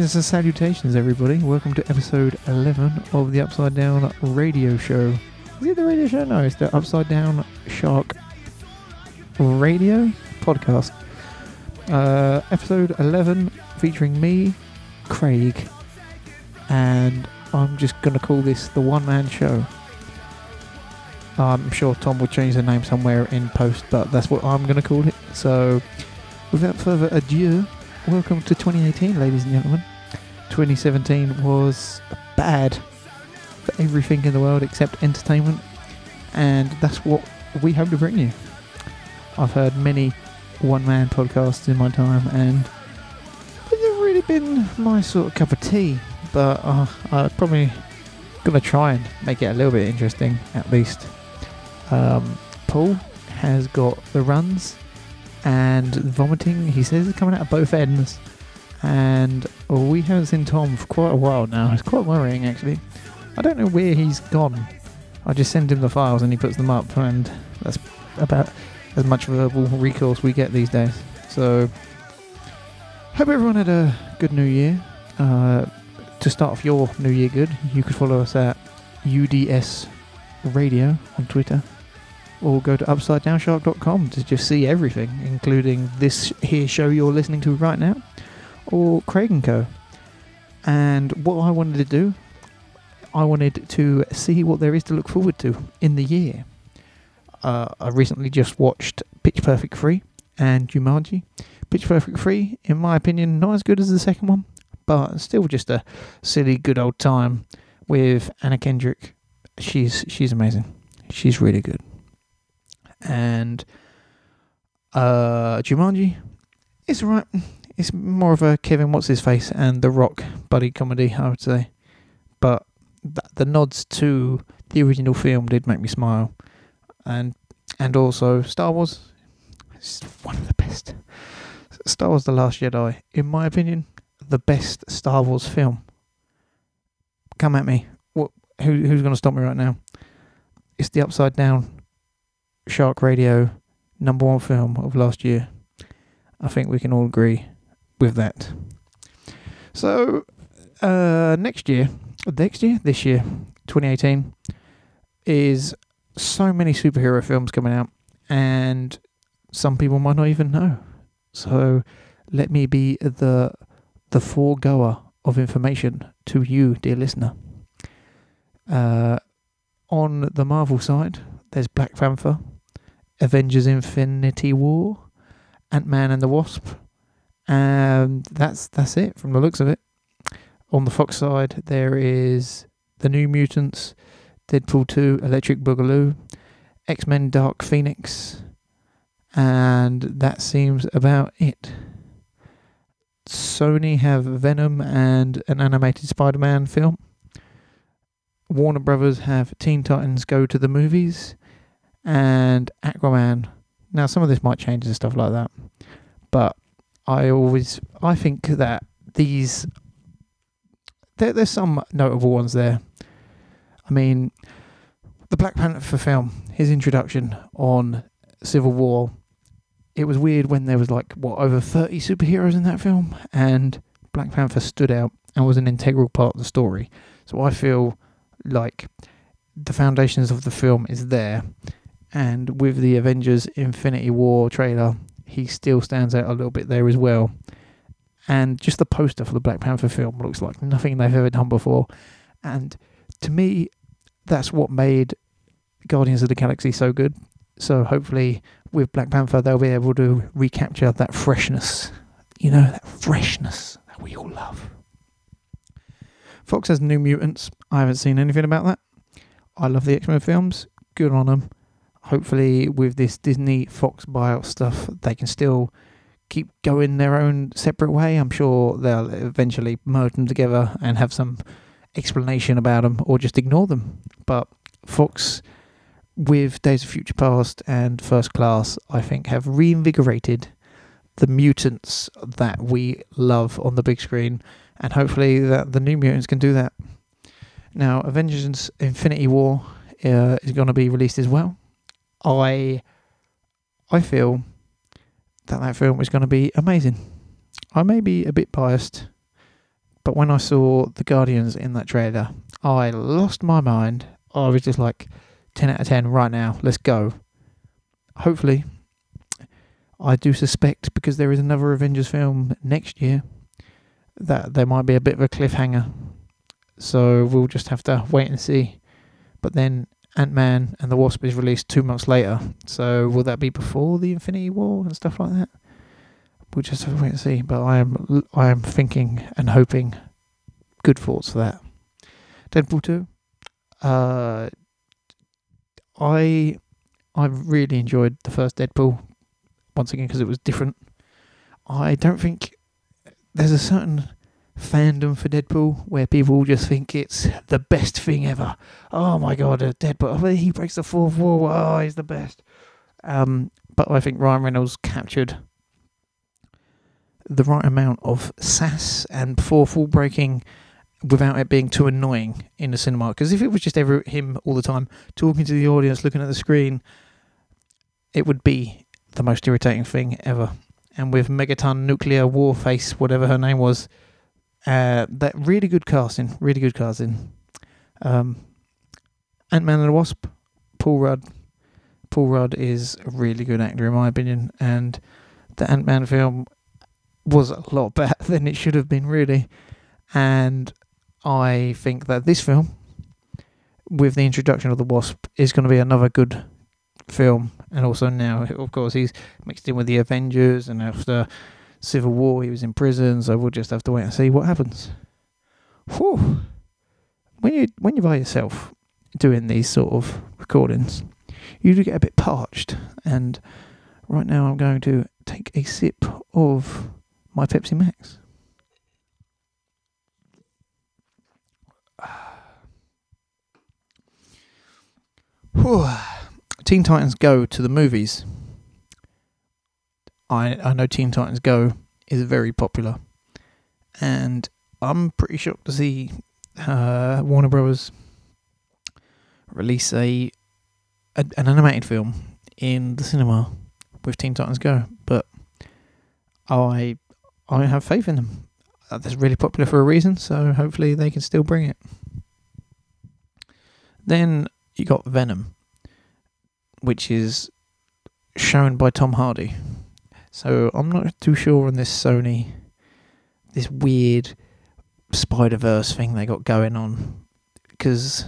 Greetings and salutations, everybody. Welcome to episode 11 of the Upside Down Radio Show. Is it the radio show? No, it's the Upside Down Shark Radio podcast. Uh, episode 11 featuring me, Craig, and I'm just going to call this the one man show. I'm sure Tom will change the name somewhere in post, but that's what I'm going to call it. So, without further ado, welcome to 2018, ladies and gentlemen. 2017 was bad for everything in the world except entertainment, and that's what we hope to bring you. I've heard many one man podcasts in my time, and they've really been my sort of cup of tea, but uh, I'm probably going to try and make it a little bit interesting at least. Um, Paul has got the runs and vomiting. He says it's coming out of both ends, and we haven't seen Tom for quite a while now. It's quite worrying, actually. I don't know where he's gone. I just send him the files and he puts them up, and that's about as much verbal recourse we get these days. So, hope everyone had a good New Year. Uh, to start off your New Year good, you could follow us at UDS Radio on Twitter or go to upsideDownShark.com to just see everything, including this here show you're listening to right now, or Craig and Co. And what I wanted to do, I wanted to see what there is to look forward to in the year. Uh, I recently just watched Pitch Perfect 3 and Jumanji. Pitch Perfect 3, in my opinion, not as good as the second one, but still just a silly, good old time with Anna Kendrick. She's she's amazing. She's really good and uh, Jumanji. It's alright. It's more of a Kevin What's His Face and The Rock buddy comedy, I would say. But th- the nods to the original film did make me smile, and and also Star Wars. It's one of the best. Star Wars: The Last Jedi, in my opinion, the best Star Wars film. Come at me. What? Who, who's going to stop me right now? It's the Upside Down Shark Radio number one film of last year. I think we can all agree with that. So, uh, next year, next year, this year, 2018, is so many superhero films coming out, and some people might not even know. So, let me be the the foregoer of information to you, dear listener. Uh, on the Marvel side, there's Black Panther, Avengers Infinity War, Ant Man and the Wasp, and that's that's it from the looks of it. On the Fox side, there is the New Mutants, Deadpool 2, Electric Boogaloo, X Men Dark Phoenix, and that seems about it. Sony have Venom and an animated Spider Man film. Warner Brothers have Teen Titans Go to the Movies and Aquaman. Now, some of this might change and stuff like that, but I always I think that these there, there's some notable ones there. I mean, the Black Panther film, his introduction on Civil War. It was weird when there was like what over thirty superheroes in that film, and Black Panther stood out and was an integral part of the story. So I feel like the foundations of the film is there and with the Avengers Infinity War trailer, he still stands out a little bit there as well. And just the poster for the Black Panther film looks like nothing they've ever done before. And to me, that's what made Guardians of the Galaxy so good. So hopefully, with Black Panther, they'll be able to recapture that freshness. You know, that freshness that we all love. Fox has New Mutants. I haven't seen anything about that. I love the X Men films. Good on them hopefully with this Disney Fox buyout stuff, they can still keep going their own separate way. I'm sure they'll eventually merge them together and have some explanation about them or just ignore them. But Fox, with Days of Future Past and First Class, I think have reinvigorated the mutants that we love on the big screen, and hopefully that the new mutants can do that. Now, Avengers Infinity War uh, is going to be released as well. I I feel that that film is going to be amazing. I may be a bit biased But when I saw the Guardians in that trailer, I lost my mind. I was just like, 10 out of 10 right now. Let's go. Hopefully, I do suspect because there is another Avengers film next year that there might be a bit of a cliffhanger. So we'll just have to wait and see. But then Ant Man and the Wasp is released two months later. So will that be before the Infinity War and stuff like that? We'll just have to wait and see. But I am I am thinking and hoping good thoughts for that. Deadpool two. Uh, I I really enjoyed the first Deadpool once again because it was different. I don't think there's a certain fandom for Deadpool where people just think it's the best thing ever. Oh my god, Deadpool! Oh, he breaks the fourth wall. Oh, he's the best. Um, but I think Ryan Reynolds captured the right amount of sass and fourth wall breaking without it being too annoying in the cinema. Because if it was just ever him all the time talking to the audience, looking at the screen, it would be the most irritating thing ever. And with Megaton Nuclear Warface, whatever her name was, uh, that really good casting, really good casting. Um, Ant Man and the Wasp, Paul Rudd. Paul Rudd is a really good actor in my opinion, and the Ant Man film was a lot better than it should have been, really. And I think that this film, with the introduction of the Wasp, is going to be another good film. And also now, of course, he's mixed in with the Avengers, and after Civil War, he was in prison. So we'll just have to wait and see what happens. Whew. When you when you're by yourself doing these sort of recordings, you do get a bit parched. And right now, I'm going to take a sip of my Pepsi Max. Teen Titans Go to the movies. I I know Teen Titans Go is very popular, and I'm pretty shocked to see uh, Warner Brothers release a, a an animated film in the cinema with Teen Titans Go. But I I have faith in them. Uh, that's really popular for a reason, so hopefully they can still bring it. Then you got Venom, which is shown by Tom Hardy. So I'm not too sure on this Sony, this weird Spider Verse thing they got going on, because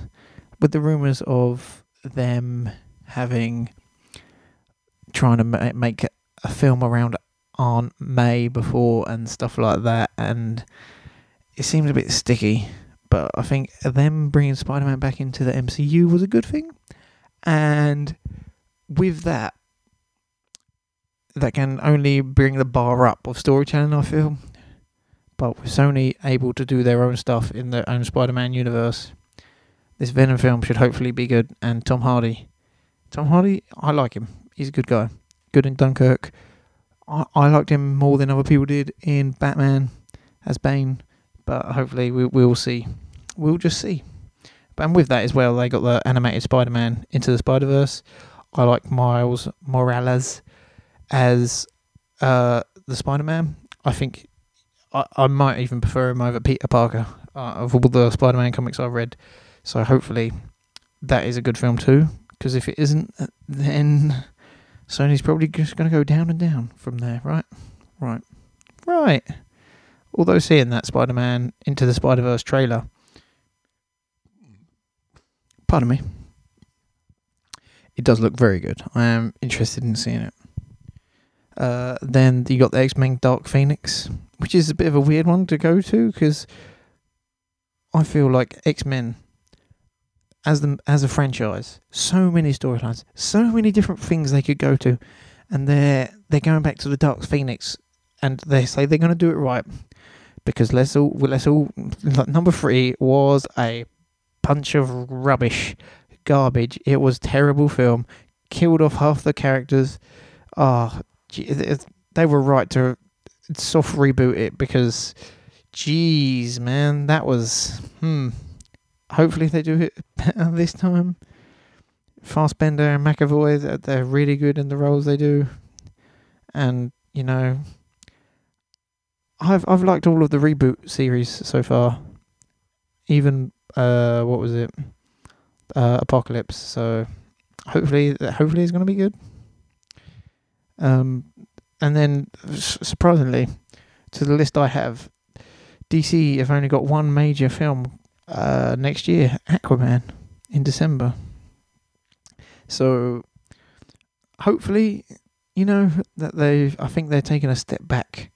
with the rumors of them having trying to ma- make a film around Aunt May before and stuff like that, and it seems a bit sticky but I think them bringing Spider Man back into the MCU was a good thing. And with that, that can only bring the bar up of storytelling, I feel. But with Sony able to do their own stuff in their own Spider Man universe, this Venom film should hopefully be good. And Tom Hardy. Tom Hardy, I like him. He's a good guy. Good in Dunkirk. I, I liked him more than other people did in Batman as Bane but hopefully we we'll see. We'll just see. And with that as well, they got the animated Spider-Man into the Spider-Verse. I like Miles Morales as uh, the Spider-Man. I think I, I might even prefer him over Peter Parker uh, of all the Spider-Man comics I've read. So hopefully that is a good film too. Because if it isn't, then Sony's probably just going to go down and down from there, right? Right. Right. Although seeing that Spider Man into the Spider Verse trailer, pardon me, it does look very good. I am interested in seeing it. Uh, then you got the X Men Dark Phoenix, which is a bit of a weird one to go to because I feel like X Men as the as a franchise, so many storylines, so many different things they could go to, and they're they're going back to the Dark Phoenix, and they say they're going to do it right because let's all let's all number three was a bunch of rubbish, garbage. It was terrible film. Killed off half the characters. Ah, oh, they were right to soft reboot it because, jeez, man, that was hmm. Hopefully they do it better this time. Fassbender and McAvoy, they're really good in the roles they do, and you know I've I've liked all of the reboot series so far. Even uh, what was it? Uh, Apocalypse. So hopefully, hopefully it's going to be good. Um, and then surprisingly, to the list I have, DC have only got one major film uh, next year, Aquaman, in December. So hopefully, you know that they. I think they're taking a step back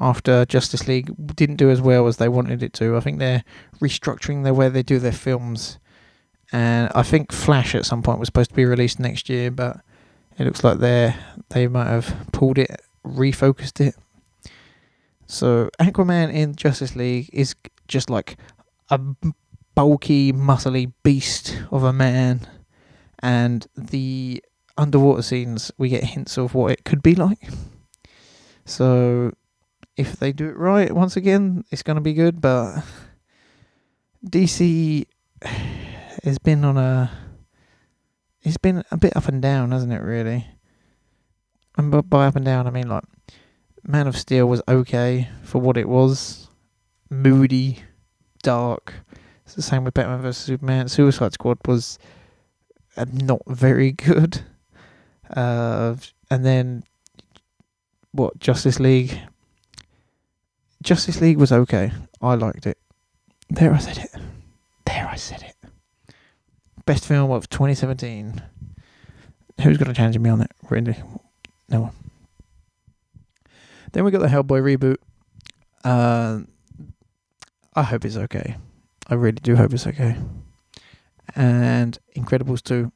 after Justice League didn't do as well as they wanted it to. I think they're restructuring the way they do their films, and I think Flash at some point was supposed to be released next year, but it looks like they they might have pulled it, refocused it. So Aquaman in Justice League is just like a bulky, muscly beast of a man, and the underwater scenes we get hints of what it could be like. So if they do it right, once again, it's going to be good. But DC has been on a. It's been a bit up and down, hasn't it, really? And by up and down, I mean like Man of Steel was okay for what it was. Moody, dark. It's the same with Batman vs Superman. Suicide Squad was uh, not very good. Uh, and then what? Justice League Justice League was okay. I liked it. There I said it. There I said it. Best film of 2017. Who's going to challenge me on that? Really? No one. Then we got the Hellboy reboot. Uh, I hope it's okay. I really do hope it's okay. And Incredibles 2.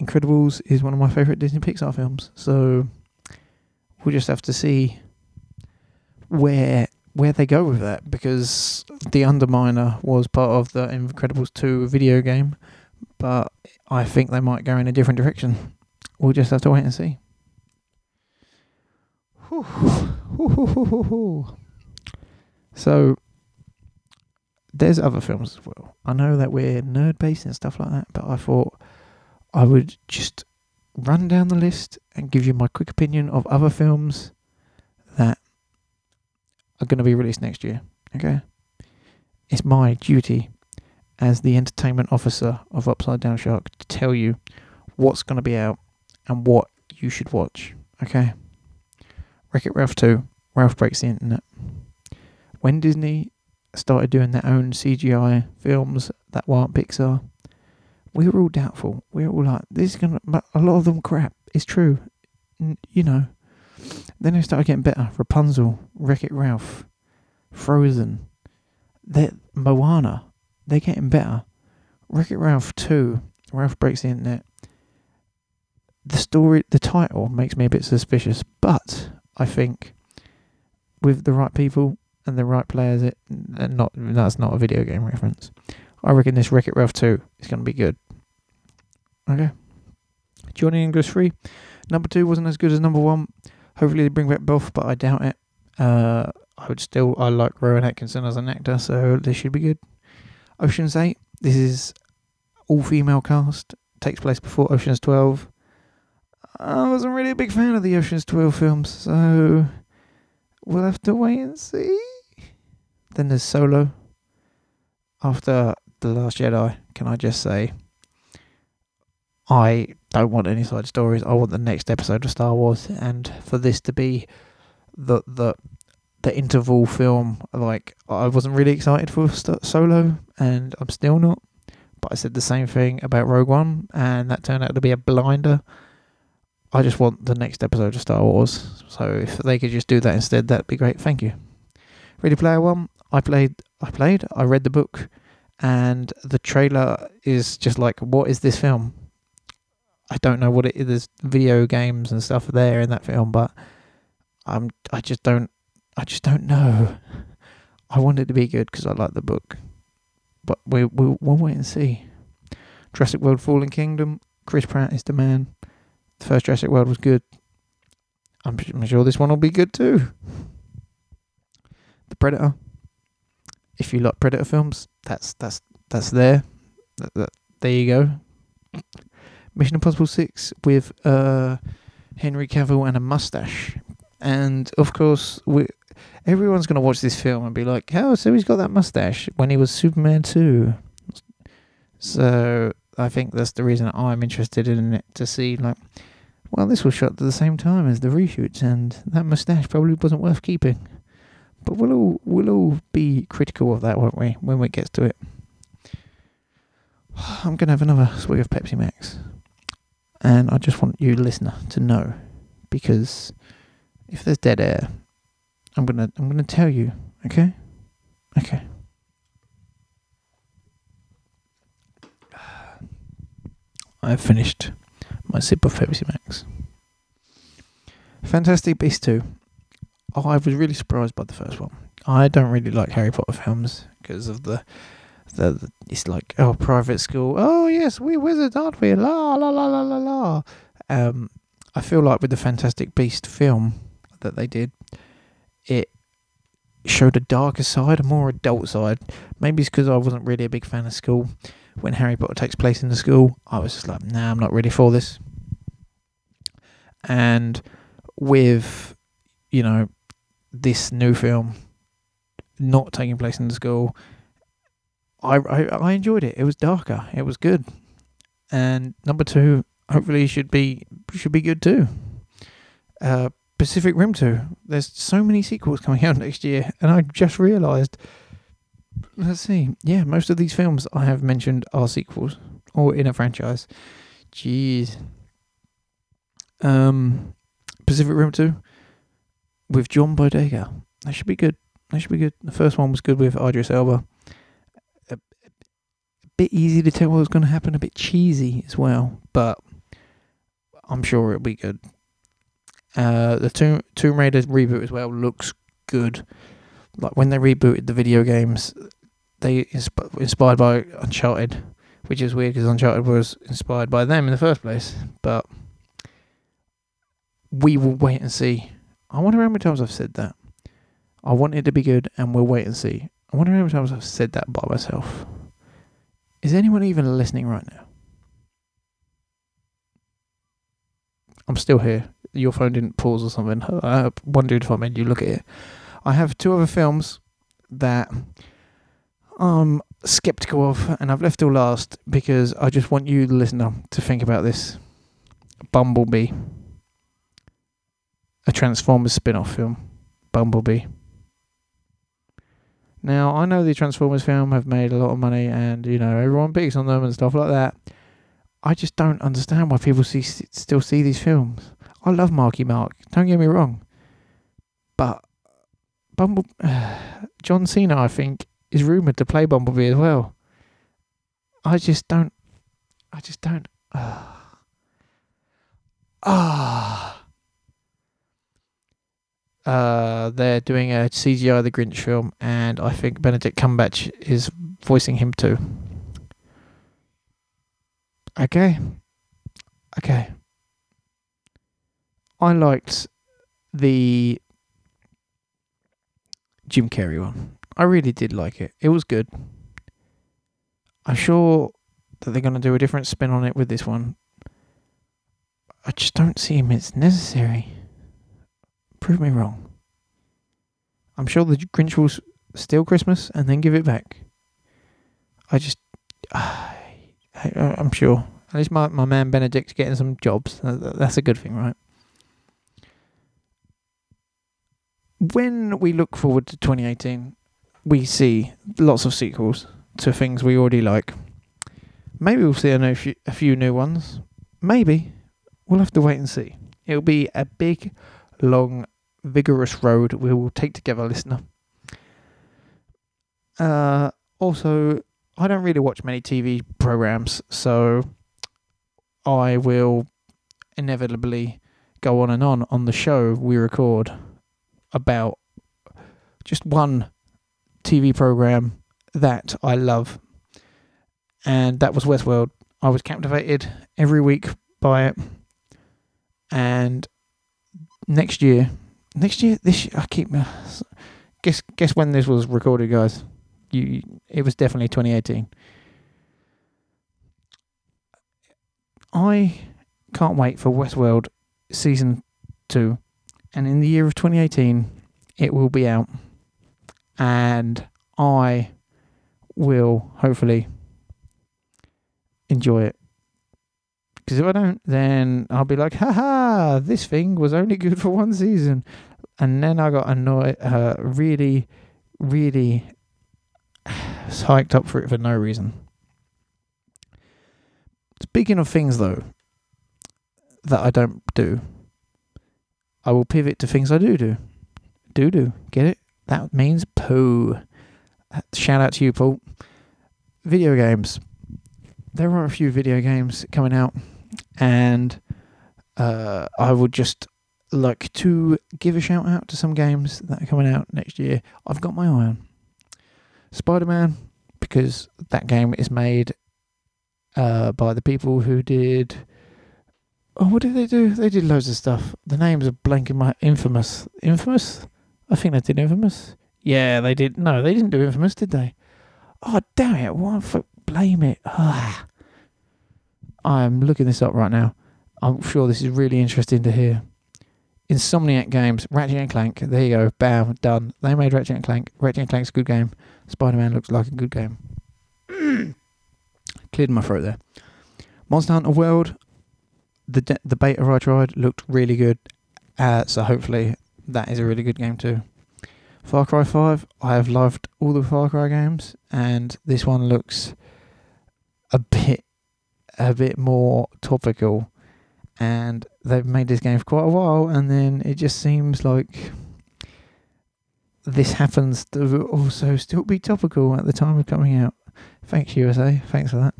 Incredibles is one of my favourite Disney Pixar films. So we'll just have to see where where they go with that because the Underminer was part of the Incredibles 2 video game, but I think they might go in a different direction. We'll just have to wait and see. So there's other films as well. I know that we're nerd based and stuff like that, but I thought I would just run down the list and give you my quick opinion of other films that are going to be released next year. Okay? It's my duty as the entertainment officer of Upside Down Shark to tell you what's going to be out and what you should watch. Okay? Wreck It Ralph 2, Ralph Breaks the Internet. When Disney started doing their own CGI films that weren't Pixar, we were all doubtful. We were all like, this is going to, a lot of them crap. It's true. N- you know, then they started getting better. Rapunzel, Wreck It Ralph, Frozen, they Moana. They're getting better. Wreck It Ralph 2, Ralph Breaks the Internet. The story, the title makes me a bit suspicious, but I think with the right people and the right players, it and not that's not a video game reference. I reckon this Wreck It Ralph 2 is going to be good. Okay. Johnny English 3. Number 2 wasn't as good as number 1. Hopefully they bring back both, but I doubt it. Uh, I would still I like Rowan Atkinson as an actor, so this should be good. Ocean's Eight. This is all female cast. Takes place before Ocean's Twelve. I wasn't really a big fan of the Ocean's Twelve films, so we'll have to wait and see. Then there's Solo. After the Last Jedi, can I just say I don't want any side stories. I want the next episode of Star Wars, and for this to be the the the interval film. Like I wasn't really excited for Solo, and I'm still not. But I said the same thing about Rogue One, and that turned out to be a blinder. I just want the next episode of Star Wars. So if they could just do that instead, that'd be great. Thank you. Ready Player One. I played. I played. I read the book, and the trailer is just like, what is this film? I don't know what it is. There's video games and stuff there in that film, but I'm I just don't I just don't know. I want it to be good because I like the book, but we we we'll wait and see. Jurassic World: Fallen Kingdom. Chris Pratt is the man. The first Jurassic World was good. I'm, I'm sure this one will be good too. The Predator. If you like Predator films, that's that's that's there. That, that, there you go. Mission Impossible 6 with uh, Henry Cavill and a mustache. And of course, we everyone's going to watch this film and be like, "Oh, so he's got that mustache when he was Superman 2." So I think that's the reason I'm interested in it to see like, well, this was shot at the same time as the reshoots, and that mustache probably wasn't worth keeping. But we'll all we'll all be critical of that, won't we, when it gets to it? I'm gonna have another swig of Pepsi Max, and I just want you, listener, to know, because if there's dead air, I'm gonna I'm gonna tell you, okay? Okay. I've finished my sip of Pepsi Max. Fantastic Beasts 2. Oh, I was really surprised by the first one. I don't really like Harry Potter films because of the, the, the it's like oh private school. Oh yes, we wizards aren't we? La la la la la la. Um, I feel like with the Fantastic Beast film that they did, it showed a darker side, a more adult side. Maybe it's because I wasn't really a big fan of school. When Harry Potter takes place in the school, I was just like, nah, I'm not ready for this. And with, you know, this new film not taking place in the school, I, I I enjoyed it. It was darker. It was good. And number two, hopefully, should be should be good too. Uh, Pacific Rim 2. There's so many sequels coming out next year, and I just realised. Let's see. Yeah, most of these films I have mentioned are sequels or in a franchise. Jeez. Um, Pacific Rim 2 with John Boyega. That should be good. That should be good. The first one was good with Idris Elba. A, a bit easy to tell what was going to happen, a bit cheesy as well, but I'm sure it'll be good. Uh, the Tomb, Tomb Raider reboot as well looks good. Like when they rebooted the video games, they insp- inspired by Uncharted, which is weird because Uncharted was inspired by them in the first place. But we will wait and see. I wonder how many times I've said that. I want it to be good, and we'll wait and see. I wonder how many times I've said that by myself. Is anyone even listening right now? I'm still here. Your phone didn't pause or something. I wondered if I made you look at it. I have two other films that I'm skeptical of, and I've left till last because I just want you, the listener, to think about this. Bumblebee, a Transformers spin off film. Bumblebee. Now, I know the Transformers film have made a lot of money and, you know, everyone picks on them and stuff like that. I just don't understand why people see still see these films. I love Marky Mark, don't get me wrong. But Bumble John Cena, I think, is rumoured to play Bumblebee as well. I just don't I just don't ah ah uh, they're doing a CGI The Grinch film, and I think Benedict Cumberbatch is voicing him too. Okay. Okay. I liked the Jim Carrey one. I really did like it. It was good. I'm sure that they're going to do a different spin on it with this one. I just don't see him as necessary. Prove me wrong. I'm sure the Grinch will steal Christmas and then give it back. I just. I, I'm sure. At least my, my man Benedict's getting some jobs. That's a good thing, right? When we look forward to 2018, we see lots of sequels to things we already like. Maybe we'll see a, few, a few new ones. Maybe. We'll have to wait and see. It'll be a big, long vigorous road we will take together, listener. Uh, also, I don't really watch many TV programs, so I will inevitably go on and on on the show we record about just one TV program that I love, and that was Westworld. I was captivated every week by it, and next year next year, this year, I keep uh, guess guess when this was recorded, guys. You, it was definitely 2018. I can't wait for Westworld season two, and in the year of 2018, it will be out, and I will hopefully enjoy it. Because if I don't, then I'll be like, haha, this thing was only good for one season. And then I got annoyed, uh, really, really hyped up for it for no reason. Speaking of things, though, that I don't do, I will pivot to things I do do. Do do. Get it? That means poo. Shout out to you, Paul. Video games. There are a few video games coming out, and uh, I would just like to give a shout out to some games that are coming out next year. I've got my eye on Spider Man because that game is made uh, by the people who did. Oh, what did they do? They did loads of stuff. The names are blanking my infamous. Infamous? I think they did infamous. Yeah, they did. No, they didn't do infamous, did they? Oh, damn it! Why fuck blame it? Ah. I'm looking this up right now. I'm sure this is really interesting to hear. Insomniac Games, Ratchet and Clank. There you go. Bam, done. They made Ratchet and Clank. Ratchet and Clank's a good game. Spider Man looks like a good game. Cleared my throat there. Monster Hunter World. The the beta I tried looked really good. Uh, so hopefully that is a really good game too. Far Cry 5. I have loved all the Far Cry games, and this one looks a bit a bit more topical and they've made this game for quite a while, and then it just seems like this happens to also still be topical at the time of coming out. Thanks, USA. Thanks for that.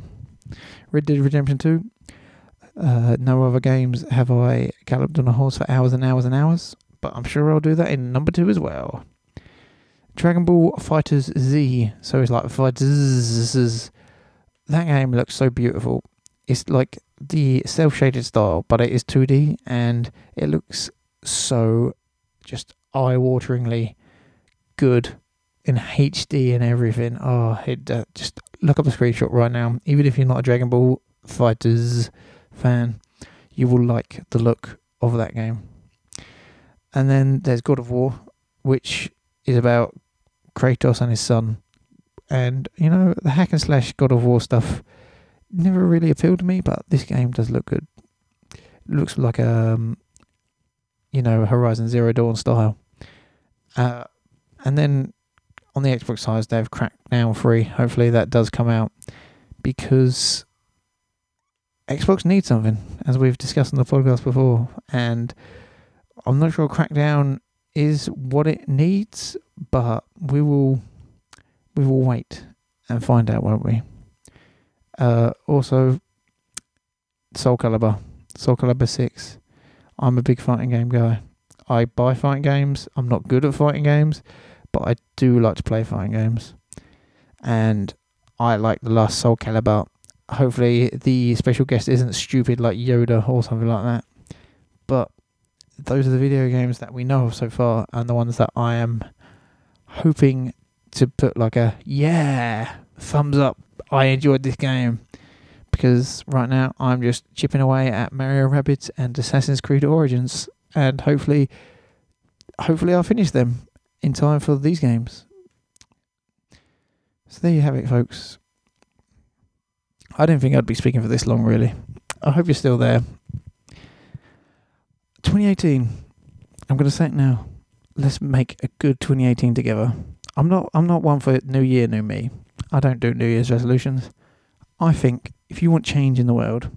Red Dead Redemption 2. Uh, no other games have I galloped on a horse for hours and hours and hours, but I'm sure I'll do that in number two as well. Dragon Ball Fighters Z. So it's like Fighters. That game looks so beautiful. It's like the cel shaded style, but it is 2D and it looks so just eye wateringly good in HD and everything. Oh, it uh, just look up a screenshot right now. Even if you're not a Dragon Ball FighterZ fan, you will like the look of that game. And then there's God of War, which is about Kratos and his son. And you know, the hack and slash God of War stuff never really appealed to me, but this game does look good. It looks like a, um, you know, Horizon Zero Dawn style. Uh, and then on the Xbox side, they have cracked Crackdown 3. Hopefully that does come out because Xbox needs something, as we've discussed on the podcast before. And I'm not sure Crackdown is what it needs, but we will we will wait and find out, won't we? Uh, also, Soul Calibur, Soul Calibur 6. I'm a big fighting game guy. I buy fighting games. I'm not good at fighting games, but I do like to play fighting games. And I like the last Soul Calibur. Hopefully, the special guest isn't stupid like Yoda or something like that. But those are the video games that we know of so far, and the ones that I am hoping to put like a yeah thumbs up I enjoyed this game because right now I'm just chipping away at Mario Rabbids and Assassin's Creed Origins, and hopefully, hopefully I'll finish them in time for these games. So there you have it, folks. I didn't think I'd be speaking for this long, really. I hope you're still there. 2018. I'm going to say it now. Let's make a good 2018 together. I'm not. I'm not one for New Year, New Me. I don't do New Year's resolutions. I think if you want change in the world,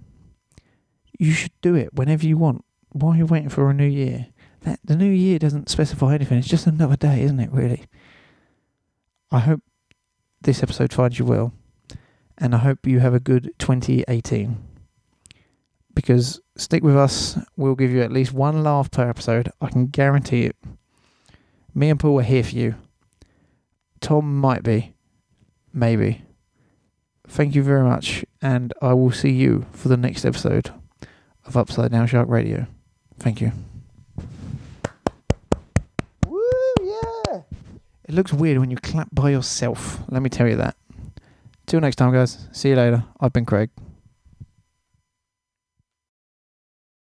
you should do it whenever you want. Why are you waiting for a new year? That the new year doesn't specify anything. It's just another day, isn't it? Really. I hope this episode finds you well, and I hope you have a good 2018. Because stick with us, we'll give you at least one laugh per episode. I can guarantee it. Me and Paul are here for you. Tom might be. Maybe. Thank you very much, and I will see you for the next episode of Upside Down Shark Radio. Thank you. Woo, yeah! It looks weird when you clap by yourself. Let me tell you that. Till next time, guys. See you later. I've been Craig.